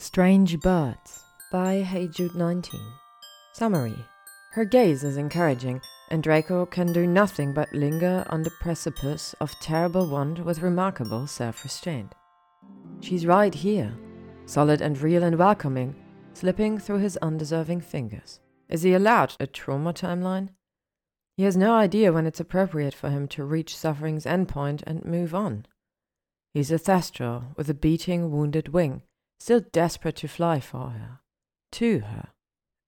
Strange Birds by Hey Jude 19. Summary Her gaze is encouraging, and Draco can do nothing but linger on the precipice of terrible want with remarkable self restraint. She's right here, solid and real and welcoming, slipping through his undeserving fingers. Is he allowed a trauma timeline? He has no idea when it's appropriate for him to reach suffering's endpoint and move on. He's a thestral with a beating, wounded wing, still desperate to fly for her. To her.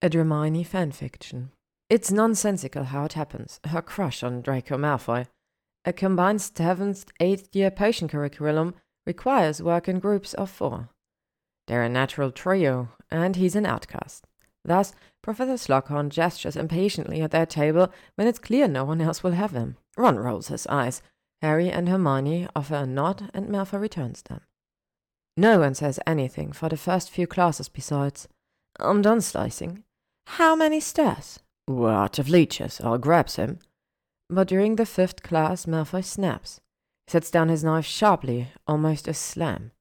A Dramione fanfiction. It's nonsensical how it happens. Her crush on Draco Malfoy. A combined 7th, 8th year potion curriculum requires work in groups of four. They're a natural trio, and he's an outcast. Thus, Professor Slughorn gestures impatiently at their table when it's clear no one else will have him. Ron rolls his eyes. Harry and Hermione offer a nod, and Malfoy returns them. No one says anything for the first few classes besides. I'm done slicing. How many stairs? What of leeches, I'll grabs him. But during the fifth class, Malfoy snaps. Sets down his knife sharply, almost a slam.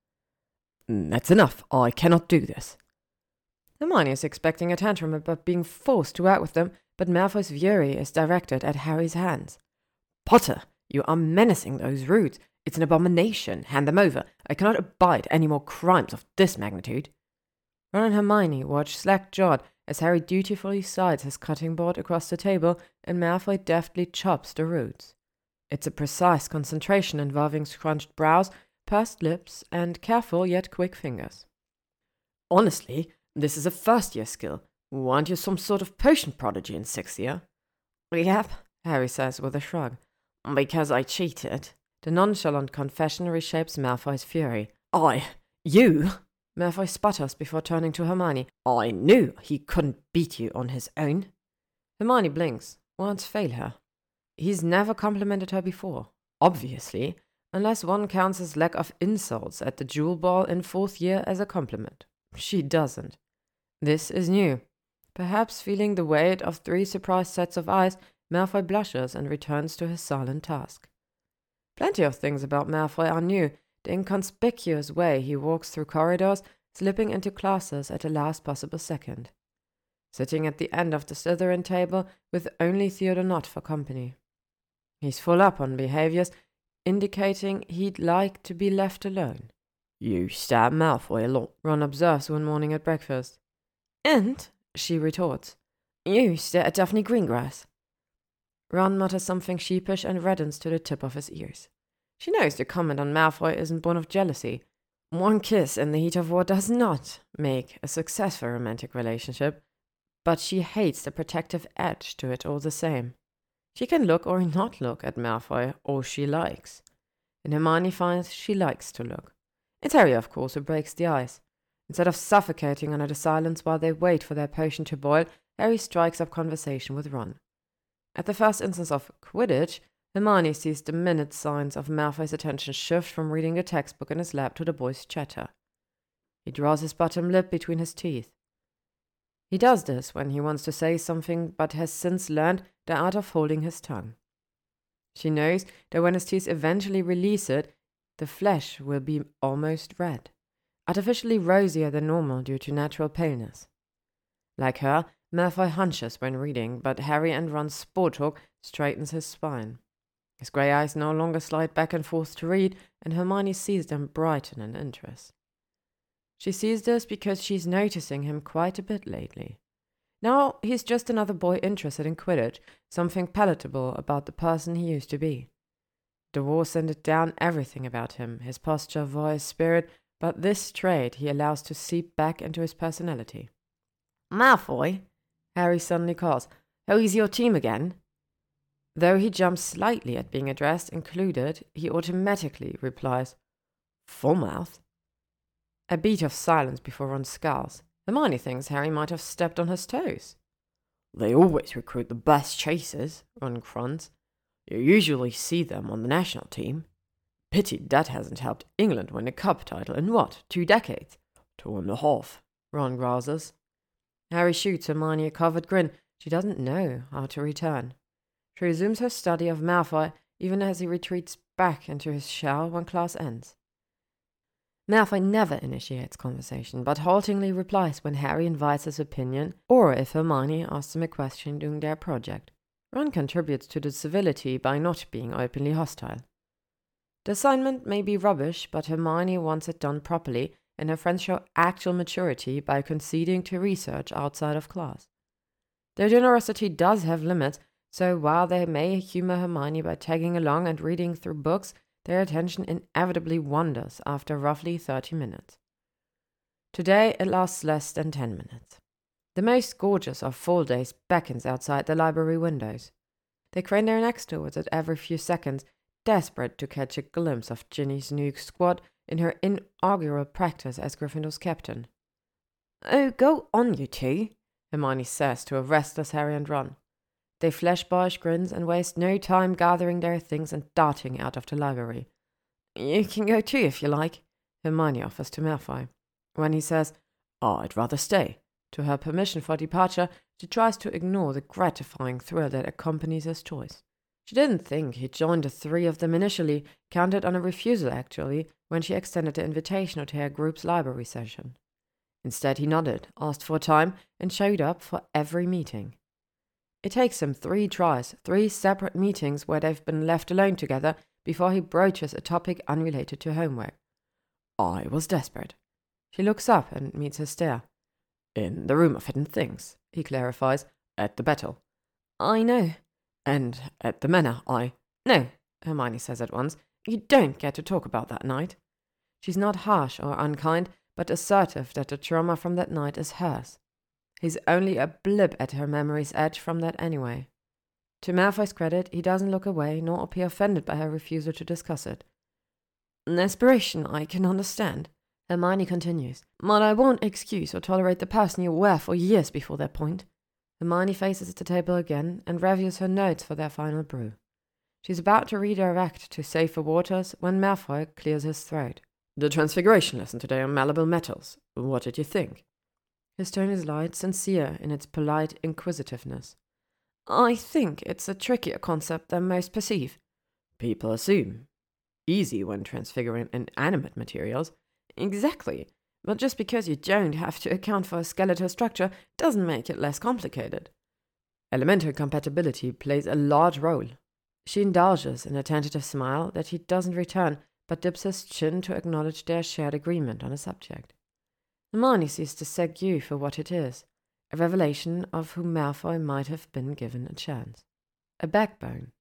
That's enough. I cannot do this. Hermione is expecting a tantrum about being forced to work with them, but Malfoy's fury is directed at Harry's hands. Potter, you are menacing those roots. It's an abomination. Hand them over. I cannot abide any more crimes of this magnitude. Ron and Hermione watch slack jawed as Harry dutifully slides his cutting board across the table and Malfoy deftly chops the roots. It's a precise concentration involving scrunched brows, pursed lips, and careful yet quick fingers. Honestly, this is a first year skill. Weren't you some sort of potion prodigy in sixth year? Yep, Harry says with a shrug. Because I cheated. The nonchalant confession reshapes Malfoy's fury. I, you? Malfoy sputters before turning to Hermione. I knew he couldn't beat you on his own. Hermione blinks. Words fail her. He's never complimented her before, obviously, unless one counts his lack of insults at the Yule Ball in fourth year as a compliment. She doesn't. This is new. Perhaps feeling the weight of three surprised sets of eyes, Malfoy blushes and returns to his silent task. Plenty of things about Malfoy are new. The inconspicuous way he walks through corridors, slipping into classes at the last possible second. Sitting at the end of the Slytherin table with only Theodore Nott for company. He's full up on behaviors indicating he'd like to be left alone. You stab Malfoy a lot, Ron observes one morning at breakfast. And, she retorts, you stare at Daphne Greengrass. Ron mutters something sheepish and reddens to the tip of his ears. She knows the comment on Malfoy isn't born of jealousy. One kiss in the heat of war does not make a successful romantic relationship, but she hates the protective edge to it all the same. She can look or not look at Malfoy all she likes. And Hermione finds she likes to look. It's Harry, of course, who breaks the ice. Instead of suffocating under the silence while they wait for their potion to boil, Harry strikes up conversation with Ron. At the first instance of Quidditch, Hermione sees the minute signs of Malfoy's attention shift from reading a textbook in his lap to the boy's chatter. He draws his bottom lip between his teeth. He does this when he wants to say something but has since learned the art of holding his tongue. She knows that when his teeth eventually release it, the flesh will be almost red, artificially rosier than normal due to natural paleness. Like her, Malfoy hunches when reading, but Harry and Ron's sport talk straightens his spine. His grey eyes no longer slide back and forth to read, and Hermione sees them brighten in interest. She sees this because she's noticing him quite a bit lately. Now he's just another boy interested in Quidditch, something palatable about the person he used to be. The war sanded down everything about him his posture, voice, spirit, but this trait he allows to seep back into his personality. Malfoy, Harry suddenly calls. Oh, How is your team again? Though he jumps slightly at being addressed included, he automatically replies, Falmouth. A beat of silence before Ron scowls. Hermione thinks Harry might have stepped on his toes. They always recruit the best chasers, Ron grunts. You usually see them on the national team. Pity that hasn't helped England win a cup title in what, two decades? Two and a half, Ron growls. Harry shoots Hermione a covered grin. She doesn't know how to return. She resumes her study of Malfoy even as he retreats back into his shell when class ends. Malfoy never initiates conversation, but haltingly replies when Harry invites his opinion or if Hermione asks him a question during their project. Ron contributes to the civility by not being openly hostile. The assignment may be rubbish, but Hermione wants it done properly, and her friends show actual maturity by conceding to research outside of class. Their generosity does have limits, so while they may humor Hermione by tagging along and reading through books, their attention inevitably wanders after roughly 30 minutes. Today it lasts less than 10 minutes. The most gorgeous of fall days beckons outside the library windows. They crane their necks towards it every few seconds, desperate to catch a glimpse of Ginny's new squad in her inaugural practice as Gryffindor's captain. Oh, go on, you two, Hermione says to a restless Harry and Ron. They flash boyish grins and waste no time gathering their things and darting out of the library. You can go too if you like, Hermione offers to Malfoy. When he says, oh, I'd rather stay, to her permission for departure, she tries to ignore the gratifying thrill that accompanies his choice. She didn't think he'd join the three of them initially, counted on a refusal actually, when she extended the invitation to her group's library session. Instead, he nodded, asked for time, and showed up for every meeting. It takes him three tries, three separate meetings where they've been left alone together before he broaches a topic unrelated to homework. I was desperate. She looks up and meets his stare. In the room of hidden things, he clarifies, at the battle. I know. And at the manor, I. No, Hermione says at once. You don't get to talk about that night. She's not harsh or unkind, but assertive that the trauma from that night is hers. He's only a blip at her memory's edge from that anyway. To Malfoy's credit, he doesn't look away nor appear offended by her refusal to discuss it. An aspiration I can understand, Hermione continues, but I won't excuse or tolerate the person you were for years before that point. Hermione faces the table again and reviews her notes for their final brew. She's about to redirect to safer waters when Malfoy clears his throat. The transfiguration lesson today on malleable metals. What did you think? His tone is light, sincere in its polite inquisitiveness. I think it's a trickier concept than most perceive. People assume. Easy when transfiguring inanimate materials. Exactly. But just because you don't have to account for a skeletal structure doesn't make it less complicated. Elemental compatibility plays a large role. She indulges in a tentative smile that he doesn't return, but dips his chin to acknowledge their shared agreement on a subject. Hermione sees the Segue for what it is a revelation of whom Malfoy might have been given a chance. A backbone,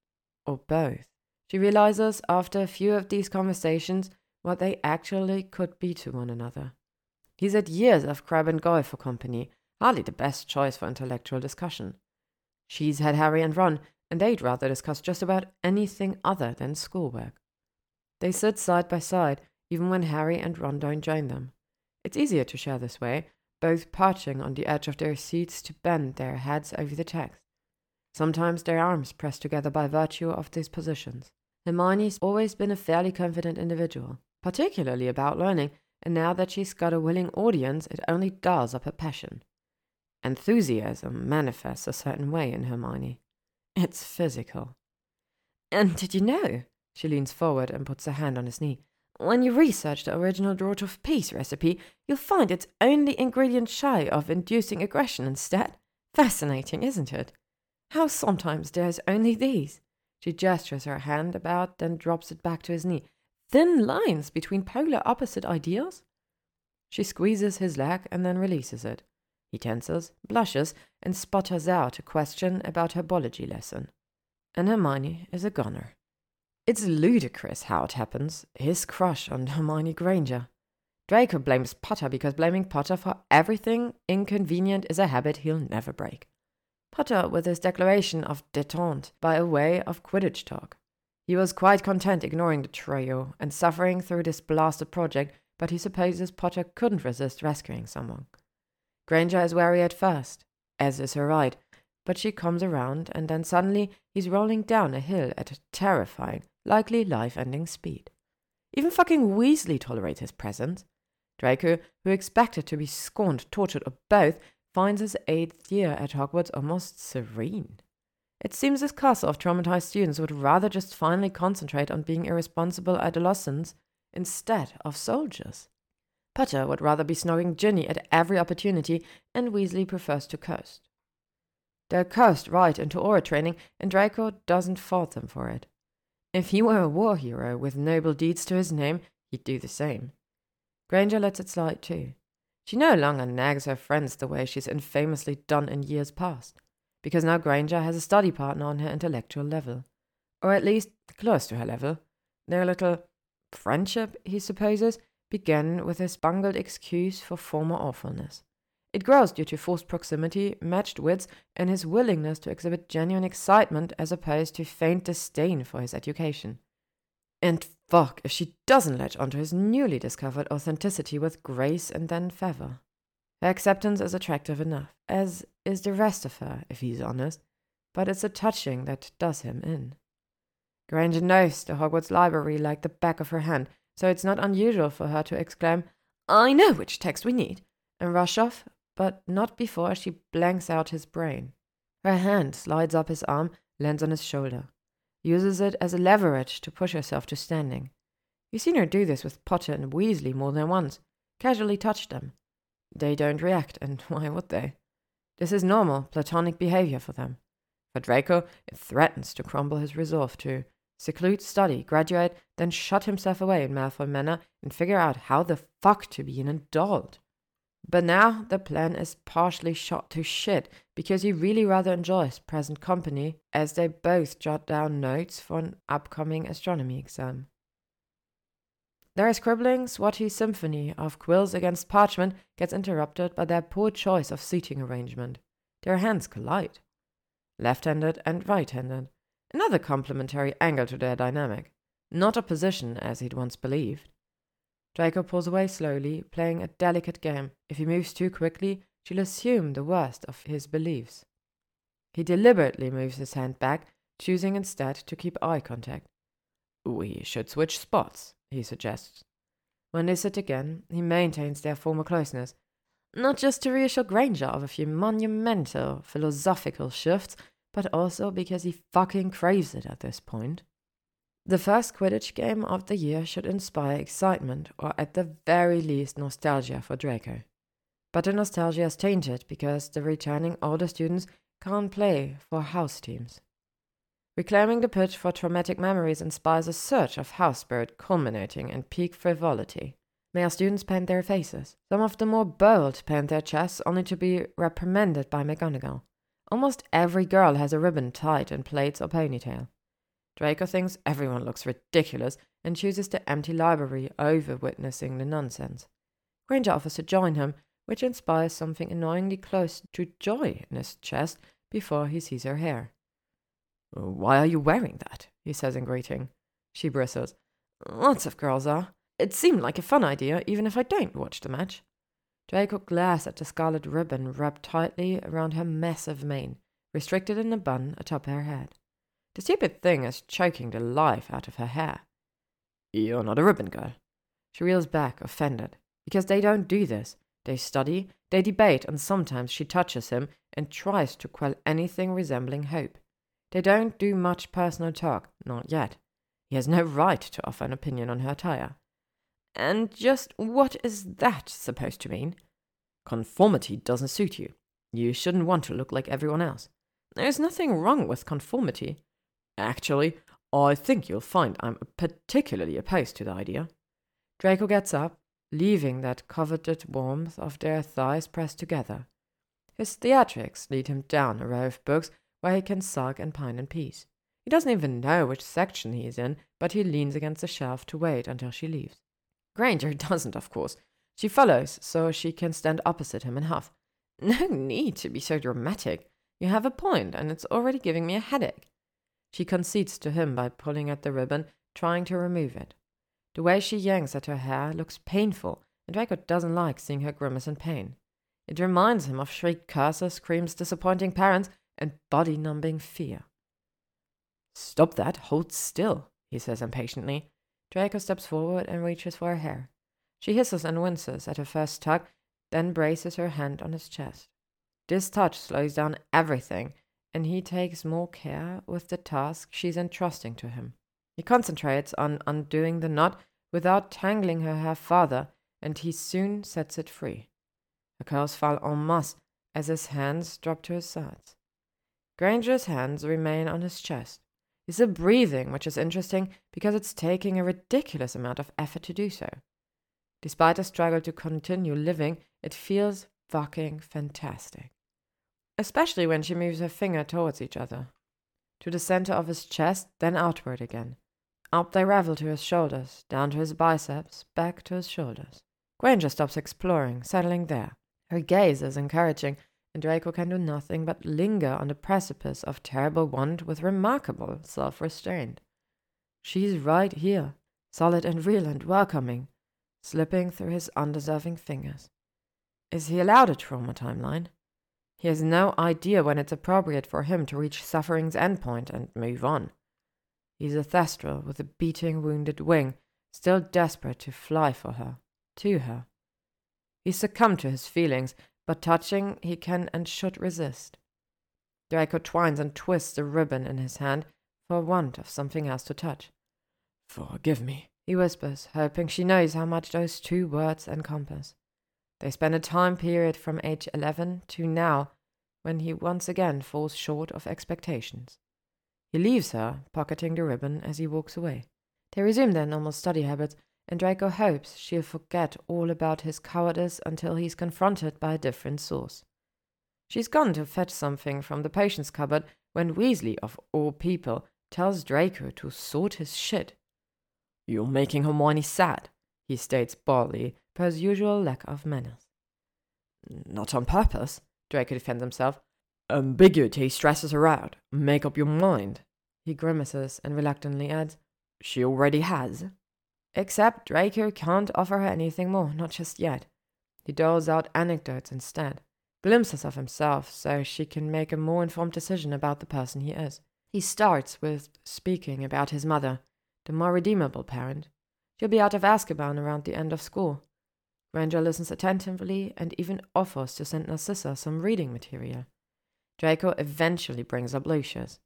or both. She realizes after a few of these conversations what they actually could be to one another. He's had years of Crabbe and Goyle for company, hardly the best choice for intellectual discussion. She's had Harry and Ron, and they'd rather discuss just about anything other than schoolwork. They sit side by side, even when Harry and Ron don't join them. It's easier to share this way, both perching on the edge of their seats to bend their heads over the text. Sometimes their arms pressed together by virtue of these positions. Hermione's always been a fairly confident individual, particularly about learning, and now that she's got a willing audience, it only dials up her passion. Enthusiasm manifests a certain way in Hermione. It's physical. And did you know? She leans forward and puts a hand on his knee. When you research the original Draught of Peace recipe, you'll find its only ingredient shy of inducing aggression instead. Fascinating, isn't it? How sometimes there's only these. She gestures her hand about, then drops it back to his knee. Thin lines between polar opposite ideals? She squeezes his leg and then releases it. He tenses, blushes, and sputters out a question about her biology lesson. And Hermione is a goner. It's ludicrous how it happens. His crush on Hermione Granger. Draco blames Potter because blaming Potter for everything inconvenient is a habit he'll never break. Potter with his declaration of detente by a way of Quidditch talk. He was quite content ignoring the trio and suffering through this blasted project, but he supposes Potter couldn't resist rescuing someone. Granger is wary at first, as is her right, but she comes around, and then suddenly he's rolling down a hill at a terrifying, likely life ending speed. Even fucking Weasley tolerates his presence. Draco, who expected to be scorned, tortured, or both, finds his eighth year at Hogwarts almost serene. It seems this castle of traumatized students would rather just finally concentrate on being irresponsible adolescents instead of soldiers. Potter would rather be snogging Ginny at every opportunity, and Weasley prefers to coast. They're cursed right into Auror training, and Draco doesn't fault them for it. If he were a war hero with noble deeds to his name, he'd do the same. Granger lets it slide too. She no longer nags her friends the way she's infamously done in years past, because now Granger has a study partner on her intellectual level, or at least close to her level. Their little friendship, he supposes, began with his bungled excuse for former awfulness. It grows due to forced proximity, matched wits, and his willingness to exhibit genuine excitement as opposed to faint disdain for his education. And fuck if she doesn't latch onto his newly discovered authenticity with grace and then fervor. Her acceptance is attractive enough, as is the rest of her, if he's honest, but it's the touching that does him in. Granger knows the Hogwarts library like the back of her hand, so it's not unusual for her to exclaim, I know which text we need, and rush off but not before she blanks out his brain. Her hand slides up his arm, lands on his shoulder, uses it as a leverage to push herself to standing. You've seen her do this with Potter and Weasley more than once, casually touch them. They don't react, and why would they? This is normal, platonic behavior for them. For Draco, it threatens to crumble his resolve to seclude, study, graduate, then shut himself away in Malfoy Manor and figure out how the fuck to be an adult. But now the plan is partially shot to shit because he really rather enjoys present company as they both jot down notes for an upcoming astronomy exam. Their scribbling swotty symphony of quills against parchment gets interrupted by their poor choice of seating arrangement. Their hands collide. Left handed and right handed. Another complementary angle to their dynamic. Not opposition, as he'd once believed. Draco pulls away slowly, playing a delicate game. If he moves too quickly, she'll assume the worst of his beliefs. He deliberately moves his hand back, choosing instead to keep eye contact. We should switch spots, he suggests. When they sit again, he maintains their former closeness, not just to reassure Granger of a few monumental philosophical shifts, but also because he fucking craves it at this point. The first Quidditch game of the year should inspire excitement, or at the very least nostalgia for Draco. But the nostalgia is tainted because the returning older students can't play for house teams. Reclaiming the pitch for traumatic memories inspires a surge of house spirit culminating in peak frivolity. Our students paint their faces. Some of the more bold paint their chests only to be reprimanded by McGonagall. Almost every girl has a ribbon tied in plaits or ponytail. Draco thinks everyone looks ridiculous and chooses the empty library over witnessing the nonsense. Granger offers to join him, which inspires something annoyingly close to joy in his chest before he sees her hair. Why are you wearing that? he says in greeting. She bristles. Lots of girls are. It seemed like a fun idea, even if I don't watch the match. Draco glares at the scarlet ribbon wrapped tightly around her massive mane, restricted in a bun atop her head. The stupid thing is choking the life out of her hair. You're not a ribbon girl. She reels back, offended, because they don't do this. They study, they debate, and sometimes she touches him and tries to quell anything resembling hope. They don't do much personal talk, not yet. He has no right to offer an opinion on her attire. And just what is that supposed to mean? Conformity doesn't suit you. You shouldn't want to look like everyone else. There's nothing wrong with conformity. Actually, I think you'll find I'm particularly opposed to the idea. Draco gets up, leaving that coveted warmth of their thighs pressed together. His theatrics lead him down a row of books where he can sulk and pine in peace. He doesn't even know which section he is in, but he leans against the shelf to wait until she leaves. Granger doesn't, of course. She follows, so she can stand opposite him and huff. No need to be so dramatic. You have a point, and it's already giving me a headache. She concedes to him by pulling at the ribbon, trying to remove it. The way she yanks at her hair looks painful, and Draco doesn't like seeing her grimace in pain. It reminds him of shrieked curses, screams, disappointing parents, and body numbing fear. Stop that, hold still, he says impatiently. Draco steps forward and reaches for her hair. She hisses and winces at her first tug, then braces her hand on his chest. This touch slows down everything and he takes more care with the task she's entrusting to him. He concentrates on undoing the knot without tangling her hair further, and he soon sets it free. The curls fall en masse as his hands drop to his sides. Granger's hands remain on his chest. He's still breathing, which is interesting because it's taking a ridiculous amount of effort to do so. Despite the struggle to continue living, it feels fucking fantastic. Especially when she moves her finger towards each other. To the center of his chest, then outward again. Up they ravel to his shoulders, down to his biceps, back to his shoulders. Granger stops exploring, settling there. Her gaze is encouraging, and Draco can do nothing but linger on the precipice of terrible want with remarkable self restraint. She's right here, solid and real and welcoming, slipping through his undeserving fingers. Is he allowed a trauma timeline? He has no idea when it's appropriate for him to reach suffering's endpoint and move on. He's a thestral with a beating wounded wing, still desperate to fly for her, to her. He succumbed to his feelings, but touching he can and should resist. Draco twines and twists the ribbon in his hand for want of something else to touch. Forgive me, he whispers, hoping she knows how much those two words encompass. They span a time period from age 11 to now, when he once again falls short of expectations. He leaves her, pocketing the ribbon as he walks away. They resume their normal study habits, and Draco hopes she'll forget all about his cowardice until he's confronted by a different source. She's gone to fetch something from the potions cupboard when Weasley, of all people, tells Draco to sort his shit. You're making Hermione sad, he states baldly, per his usual lack of manners. Not on purpose, Draco defends himself. Ambiguity stresses her out. Make up your mind. He grimaces and reluctantly adds, She already has. Except Draco can't offer her anything more, not just yet. He doles out anecdotes instead, glimpses of himself, so she can make a more informed decision about the person he is. He starts with speaking about his mother, the more redeemable parent. She'll be out of Azkaban around the end of school. Granger listens attentively and even offers to send Narcissa some reading material. Draco eventually brings up Lucius,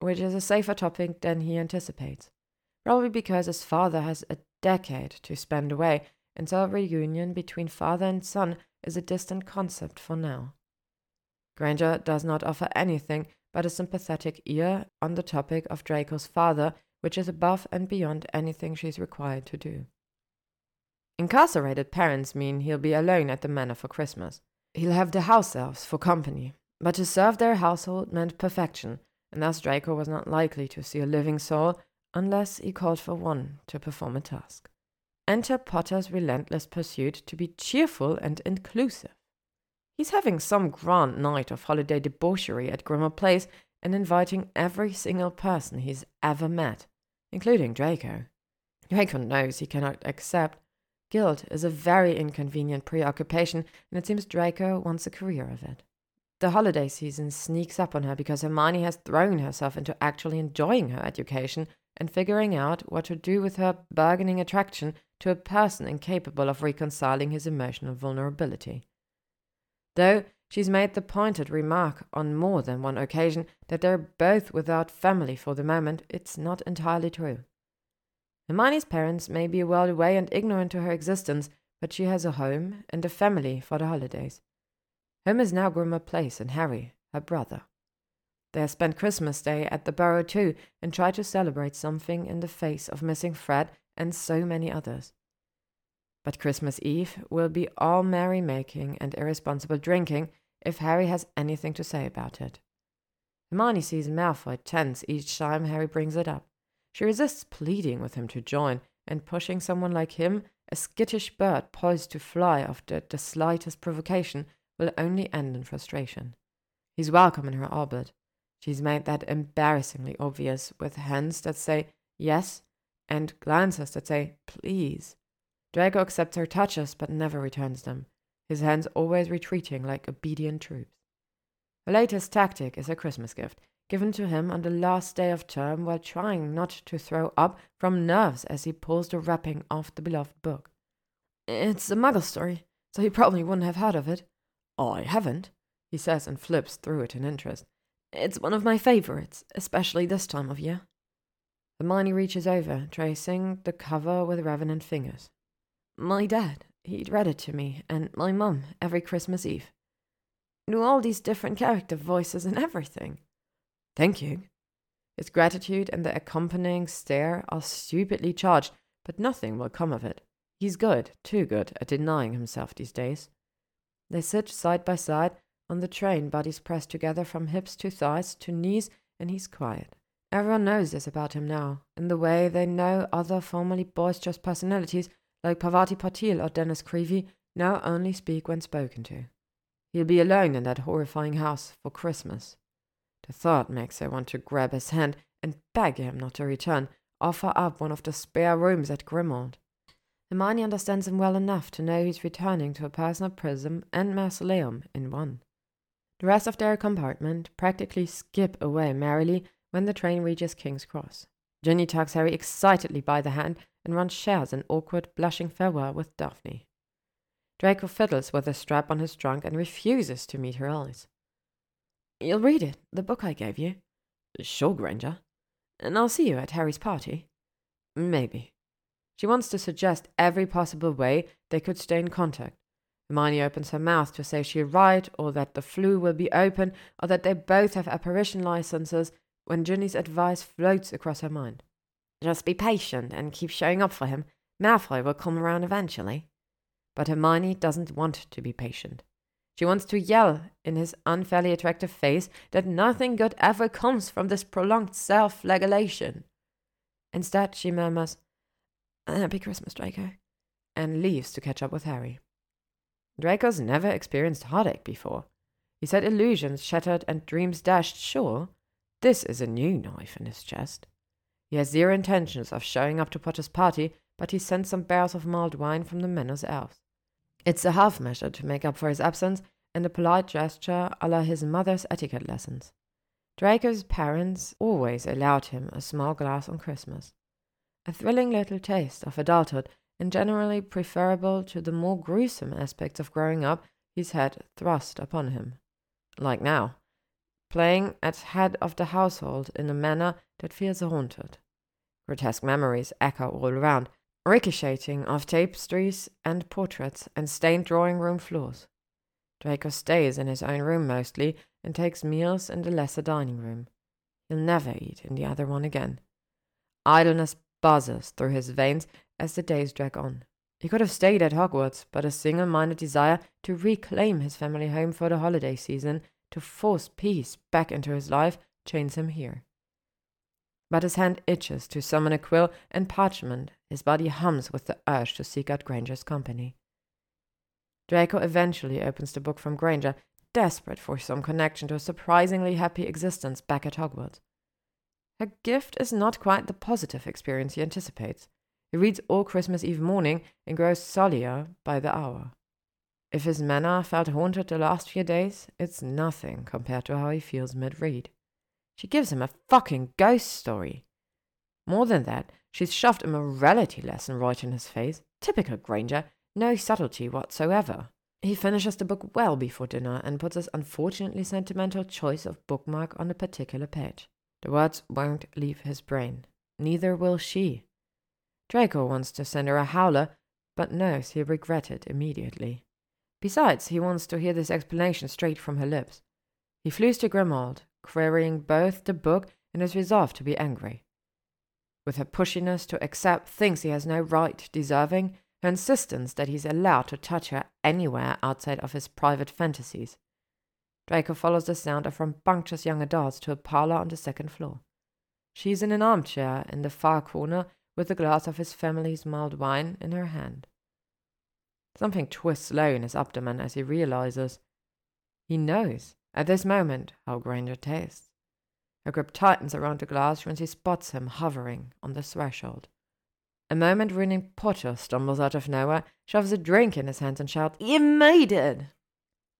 which is a safer topic than he anticipates, probably because his father has a decade to spend away, and so a reunion between father and son is a distant concept for now. Granger does not offer anything but a sympathetic ear on the topic of Draco's father, which is above and beyond anything she's required to do. Incarcerated parents mean he'll be alone at the manor for Christmas. He'll have the house elves for company, but to serve their household meant perfection, and thus Draco was not likely to see a living soul unless he called for one to perform a task. Enter Potter's relentless pursuit to be cheerful and inclusive. He's having some grand night of holiday debauchery at Grimmauld Place and inviting every single person he's ever met, including Draco. Draco knows he cannot accept Guilt is a very inconvenient preoccupation, and it seems Draco wants a career of it. The holiday season sneaks up on her because Hermione has thrown herself into actually enjoying her education and figuring out what to do with her bargaining attraction to a person incapable of reconciling his emotional vulnerability. Though she's made the pointed remark on more than one occasion that they're both without family for the moment, it's not entirely true. Hermione's parents may be a world away and ignorant to her existence, but she has a home and a family for the holidays. Home is now Grimmauld Place and Harry, her brother. They have spent Christmas Day at the Burrow too and try to celebrate something in the face of missing Fred and so many others. But Christmas Eve will be all merrymaking and irresponsible drinking if Harry has anything to say about it. Hermione sees Malfoy tense each time Harry brings it up. She resists pleading with him to join, and pushing someone like him, a skittish bird poised to fly after the slightest provocation, will only end in frustration. He's welcome in her orbit. She's made that embarrassingly obvious with hands that say yes and glances that say please. Draco accepts her touches but never returns them, his hands always retreating like obedient troops. Her latest tactic is a Christmas gift, given to him on the last day of term while trying not to throw up from nerves as he pulls the wrapping off the beloved book. It's a muggle story, so he probably wouldn't have heard of it. I haven't, he says and flips through it in interest. It's one of my favorites, especially this time of year. Hermione reaches over, tracing the cover with revenant fingers. My dad, he'd read it to me, and my mum every Christmas Eve. Knew all these different character voices and everything. Thank you. His gratitude and the accompanying stare are stupidly charged, but nothing will come of it. He's good, too good, at denying himself these days. They sit side by side on the train, bodies pressed together from hips to thighs to knees, and he's quiet. Everyone knows this about him now, in the way they know other formerly boisterous personalities like Parvati Patil or Dennis Creevey now only speak when spoken to. He'll be alone in that horrifying house for Christmas. The thought makes her want to grab his hand and beg him not to return, offer up one of the spare rooms at Grimmauld. Hermione understands him well enough to know he's returning to a personal prison and mausoleum in one. The rest of their compartment practically skip away merrily when the train reaches King's Cross. Ginny tugs Harry excitedly by the hand, and Ron shares an awkward, blushing farewell with Daphne. Draco fiddles with the strap on his trunk and refuses to meet her eyes. You'll read it, the book I gave you? Sure, Granger. And I'll see you at Harry's party? Maybe. She wants to suggest every possible way they could stay in contact. Hermione opens her mouth to say she'll write, or that the Floo will be open, or that they both have apparition licenses, when Ginny's advice floats across her mind. Just be patient and keep showing up for him. Malfoy will come around eventually. But Hermione doesn't want to be patient. She wants to yell in his unfairly attractive face that nothing good ever comes from this prolonged self flagellation. Instead, she murmurs, Happy Christmas, Draco, and leaves to catch up with Harry. Draco's never experienced heartache before. He said illusions shattered and dreams dashed, sure. This is a new knife in his chest. He has zero intentions of showing up to Potter's party, but he sends some barrels of mulled wine from the Manor's elves. It's a half measure to make up for his absence, and a polite gesture a la his mother's etiquette lessons. Draco's parents always allowed him a small glass on Christmas a thrilling little taste of adulthood, and generally preferable to the more gruesome aspects of growing up he's had thrust upon him. Like now, playing at head of the household in a manner that feels haunted. Grotesque memories echo all around, ricocheting off tapestries and portraits and stained drawing room floors. Draco stays in his own room mostly and takes meals in the lesser dining room. He'll never eat in the other one again. Idleness buzzes through his veins as the days drag on. He could have stayed at Hogwarts, but a single minded desire to reclaim his family home for the holiday season, to force peace back into his life, chains him here. But his hand itches to summon a quill and parchment, his body hums with the urge to seek out Granger's company. Draco eventually opens the book from Granger, desperate for some connection to a surprisingly happy existence back at Hogwarts. Her gift is not quite the positive experience he anticipates. He reads all Christmas Eve morning and grows sullier by the hour. If his manor felt haunted the last few days, it's nothing compared to how he feels mid read. She gives him a fucking ghost story. More than that, she's shoved a morality lesson right in his face. Typical Granger, no subtlety whatsoever. He finishes the book well before dinner and puts his unfortunately sentimental choice of bookmark on a particular page. The words won't leave his brain. Neither will she. Draco wants to send her a howler, but knows he'll regret it immediately. Besides, he wants to hear this explanation straight from her lips. He flees to Grimmauld, querying both the book and his resolve to be angry. With her pushiness to accept things he has no right deserving, her insistence that he's allowed to touch her anywhere outside of his private fantasies, Draco follows the sound of rambunctious young adults to a parlor on the second floor. She's in an armchair in the far corner with a glass of his family's mulled wine in her hand. Something twists low in his abdomen as he realizes. He knows, at this moment, how Granger tastes. Her grip tightens around the glass when she spots him hovering on the threshold. A moment ruining Potter stumbles out of nowhere, shoves a drink in his hand, and shouts, You made it!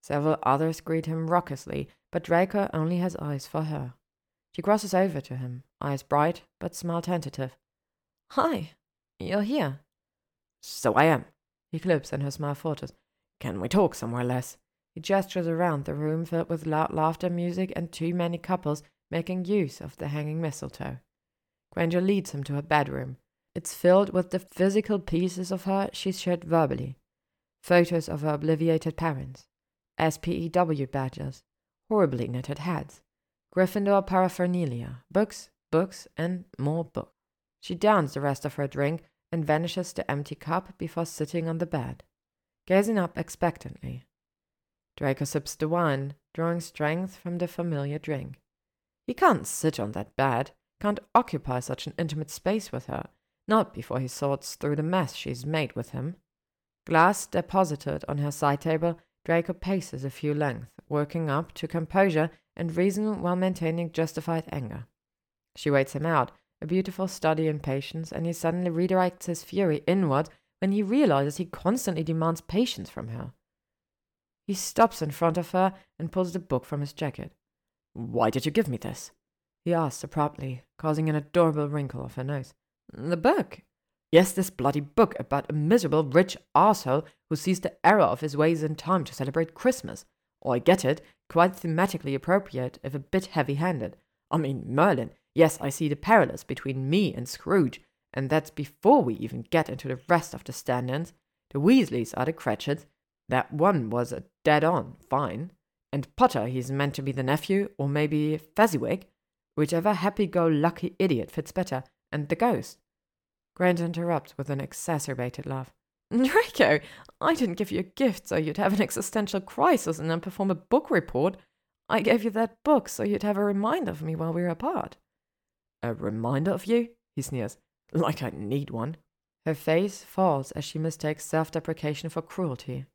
Several others greet him raucously, but Draco only has eyes for her. She crosses over to him, eyes bright but smile tentative. Hi, you're here. So I am. He clips and her smile falters. Can we talk somewhere less? He gestures around the room filled with loud laughter, music, and too many couples making use of the hanging mistletoe. Granger leads him to her bedroom. It's filled with the physical pieces of her she's shared verbally photos of her obliviated parents, SPEW badges, horribly knitted hats, Gryffindor paraphernalia, books, books, and more books. She downs the rest of her drink and vanishes the empty cup before sitting on the bed, gazing up expectantly. Draco sips the wine, drawing strength from the familiar drink. He can't sit on that bed, can't occupy such an intimate space with her, not before he sorts through the mess she's made with him. Glass deposited on her side table, Draco paces a few lengths, working up to composure and reason while maintaining justified anger. She waits him out, a beautiful study in patience, and he suddenly redirects his fury inward when he realizes he constantly demands patience from her. He stops in front of her and pulls the book from his jacket. Why did you give me this? he asks abruptly, causing an adorable wrinkle of her nose. The book? Yes, this bloody book about a miserable rich arsehole who sees the error of his ways in time to celebrate Christmas. Oh, I get it, quite thematically appropriate, if a bit heavy handed. I mean, Merlin. Yes, I see the parallels between me and Scrooge, and that's before we even get into the rest of the stand ins. The Weasleys are the Cratchits. That one was a dead on, fine. And Potter, he's meant to be the nephew, or maybe Fezziwig, whichever happy go lucky idiot fits better, and the ghost. Grant interrupts with an exacerbated laugh. Draco, I didn't give you a gift so you'd have an existential crisis and then perform a book report. I gave you that book so you'd have a reminder of me while we were apart. A reminder of you? He sneers. Like I need one. Her face falls as she mistakes self deprecation for cruelty.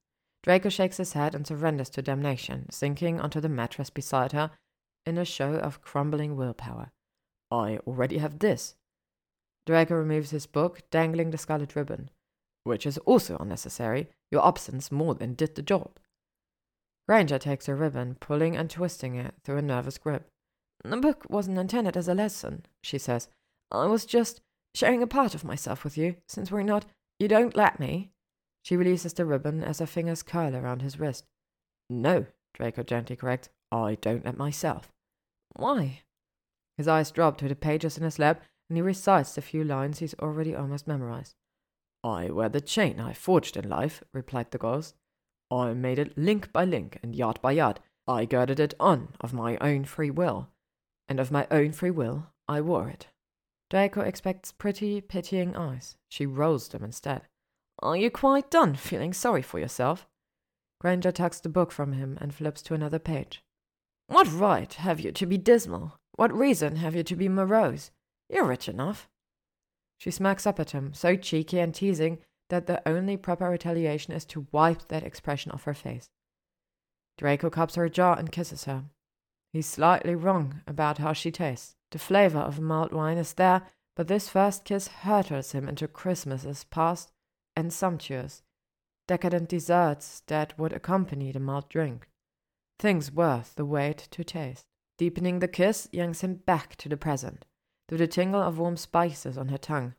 Draco shakes his head and surrenders to damnation, sinking onto the mattress beside her in a show of crumbling willpower. I already have this. Draco removes his book, dangling the scarlet ribbon, which is also unnecessary. Your absence more than did the job. Granger takes a ribbon, pulling and twisting it through a nervous grip. The book wasn't intended as a lesson, she says. I was just sharing a part of myself with you, since we're not. You don't let me. She releases the ribbon as her fingers curl around his wrist. No, Draco gently corrects. I don't let myself. Why? His eyes drop to the pages in his lap, and he recites the few lines he's already almost memorized. I wear the chain I forged in life, replied the ghost. I made it link by link and yard by yard. I girded it on of my own free will, and of my own free will I wore it. Draco expects pretty, pitying eyes. She rolls them instead. Are you quite done feeling sorry for yourself? Granger tucks the book from him and flips to another page. What right have you to be dismal? What reason have you to be morose? You're rich enough. She smacks up at him, so cheeky and teasing that the only proper retaliation is to wipe that expression off her face. Draco cups her jaw and kisses her. He's slightly wrong about how she tastes. The flavor of mulled wine is there, but this first kiss hurtles him into Christmases past and sumptuous, decadent desserts that would accompany the mulled drink. Things worth the wait to taste. Deepening the kiss yanks him back to the present, to the tingle of warm spices on her tongue.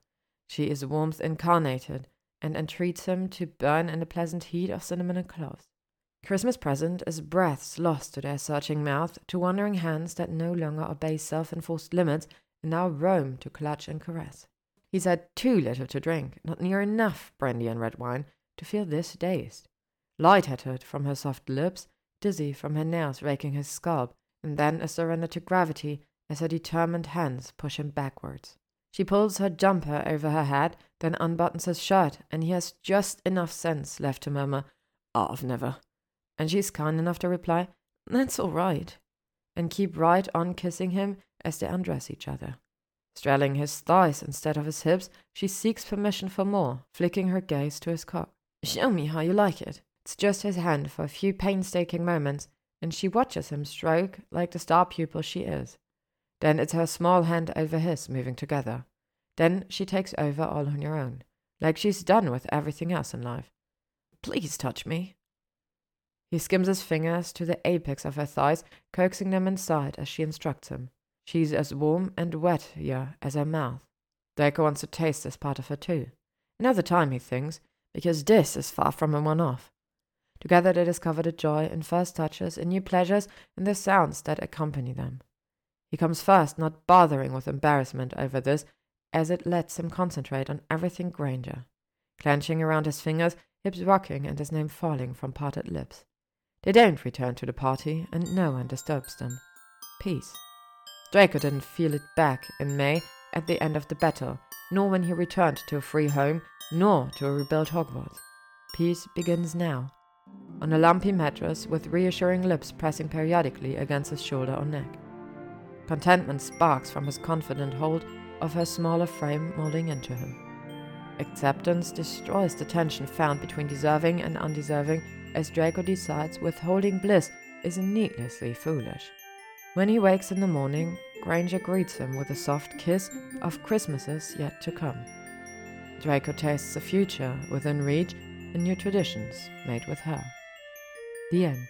She is warmth incarnated, and entreats him to burn in the pleasant heat of cinnamon and cloves. Christmas present is breaths lost to their searching mouth, to wandering hands that no longer obey self enforced limits and now roam to clutch and caress. He's had too little to drink, not near enough brandy and red wine, to feel this dazed. Light-headed from her soft lips, dizzy from her nails raking his scalp, and then a surrender to gravity as her determined hands push him backwards. She pulls her jumper over her head, then unbuttons his shirt, and he has just enough sense left to murmur, I've never and she's kind enough to reply, That's all right, and keep right on kissing him as they undress each other. Straddling his thighs instead of his hips, she seeks permission for more, flicking her gaze to his cock. Show me how you like it. It's just his hand for a few painstaking moments, and she watches him stroke like the star pupil she is. Then it's her small hand over his, moving together. Then she takes over all on her own, like she's done with everything else in life. Please touch me, he skims his fingers to the apex of her thighs, coaxing them inside as she instructs him. She's as warm and wet here as her mouth. Draco wants to taste this part of her too. Another time, he thinks, because this is far from a one off. Together they discover the joy in first touches, in new pleasures, and the sounds that accompany them. He comes first, not bothering with embarrassment over this, as it lets him concentrate on everything Granger, clenching around his fingers, hips rocking, and his name falling from parted lips. They don't return to the party, and no one disturbs them. Peace. Draco didn't feel it back in May at the end of the battle, nor when he returned to a free home, nor to a rebuilt Hogwarts. Peace begins now. On a lumpy mattress with reassuring lips pressing periodically against his shoulder or neck. Contentment sparks from his confident hold of her smaller frame molding into him. Acceptance destroys the tension found between deserving and undeserving as Draco decides withholding bliss is needlessly foolish. When he wakes in the morning, Granger greets him with a soft kiss of Christmases yet to come. Draco tastes a future within reach and new traditions made with her. The end.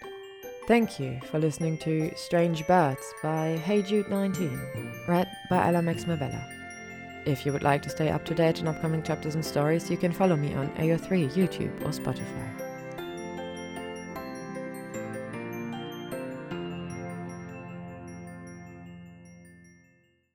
Thank you for listening to Strange Birds by HeyJude19, read by Ella Max Mavella. If you would like to stay up to date on upcoming chapters and stories, you can follow me on AO3, YouTube, or Spotify.